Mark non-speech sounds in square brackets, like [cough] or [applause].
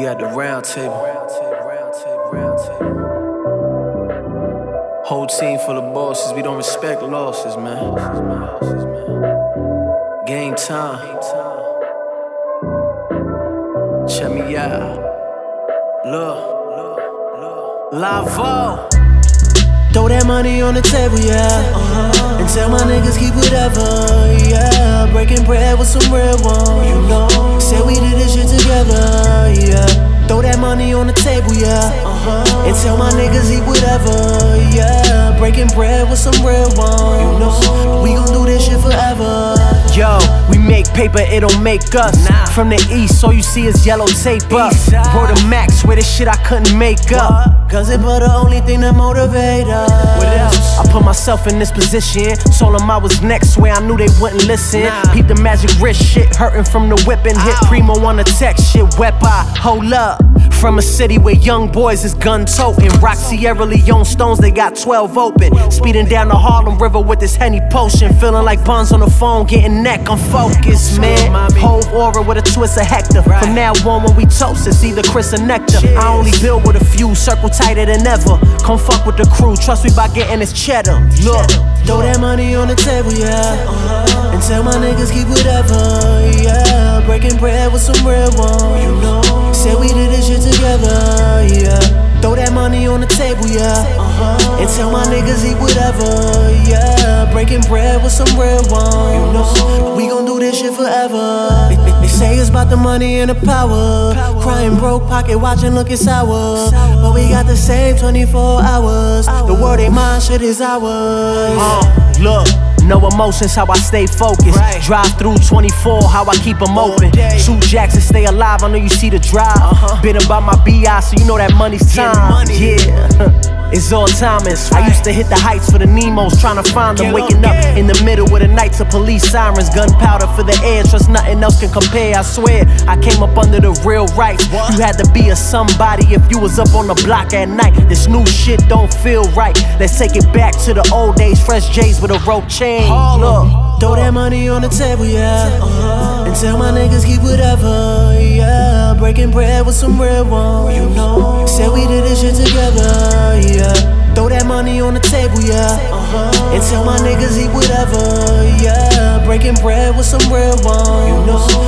We at the round table. Whole team full of bosses. We don't respect losses, man. Game time. Check me out. Look. Lavo. Throw that money on the table, yeah. Uh-huh. And tell my niggas keep whatever, yeah. Breaking bread with some real ones, table, yeah. Uh-huh. And tell my niggas eat whatever, yeah. Breaking bread with some real ones, you know. We gon' do this shit forever. Yo, we make paper, it don't make us. Nah. From the east, all you see is yellow tape up. Word of Max, where this shit I couldn't make up. Cause it but the only thing that motivate us. What else? I put myself in this position. Told them I was next, where I knew they wouldn't listen. Nah. Peep the magic wrist shit, hurting from the whipping. Hit. Primo on the text shit, wet by. Hold up. From a city where young boys is gun toting. Rock Sierra Leone stones, they got 12 open. Speeding down the Harlem River with this Henny potion. Feeling like Bonds on the phone, getting neck, I'm focused, man. Whole aura with a twist of Hector. From now on, when we toast, it's either Cris or Nectar. I only build with a few, circle tighter than ever. Come fuck with the crew, trust me by getting this cheddar. Look. Throw that money on the table, yeah. Uh-huh. And tell my niggas keep whatever, yeah. Breaking bread with some real ones, you know. Said we did this shit together, yeah. Throw that money on the table, yeah. Uh-huh. And tell my niggas eat whatever, yeah. Breaking bread with some real ones, you know. We gon' do this shit forever. About the money and the power. Crying broke, pocket watching, looking sour. But we got the same 24 hours. The world ain't mine, shit is ours. Uh, look, no emotions, how I stay focused. Right. Drive through 24, how I keep them open. Shoot jacks and stay alive, I know you see the drive. Uh-huh. Been about my BI, so you know that money's time. money. Yeah. [laughs] It's all timing. I used to hit the heights for the Nemos, trying to find them. Waking up, in the middle with the nights of police sirens, gunpowder for the air. Trust nothing else can compare. I swear, I came up under the real rights. You had to be a somebody if you was up on the block at night. This new shit don't feel right. Let's take it back to the old days. Fresh J's with a rope chain. Look. Money on the table, yeah. Uh-huh. And tell my niggas keep whatever, yeah. Breaking bread with some real ones, you know. Said we did this shit together, yeah. Throw that money on the table, yeah. Uh-huh. And tell my niggas eat whatever, yeah. Breaking bread with some real ones, you know.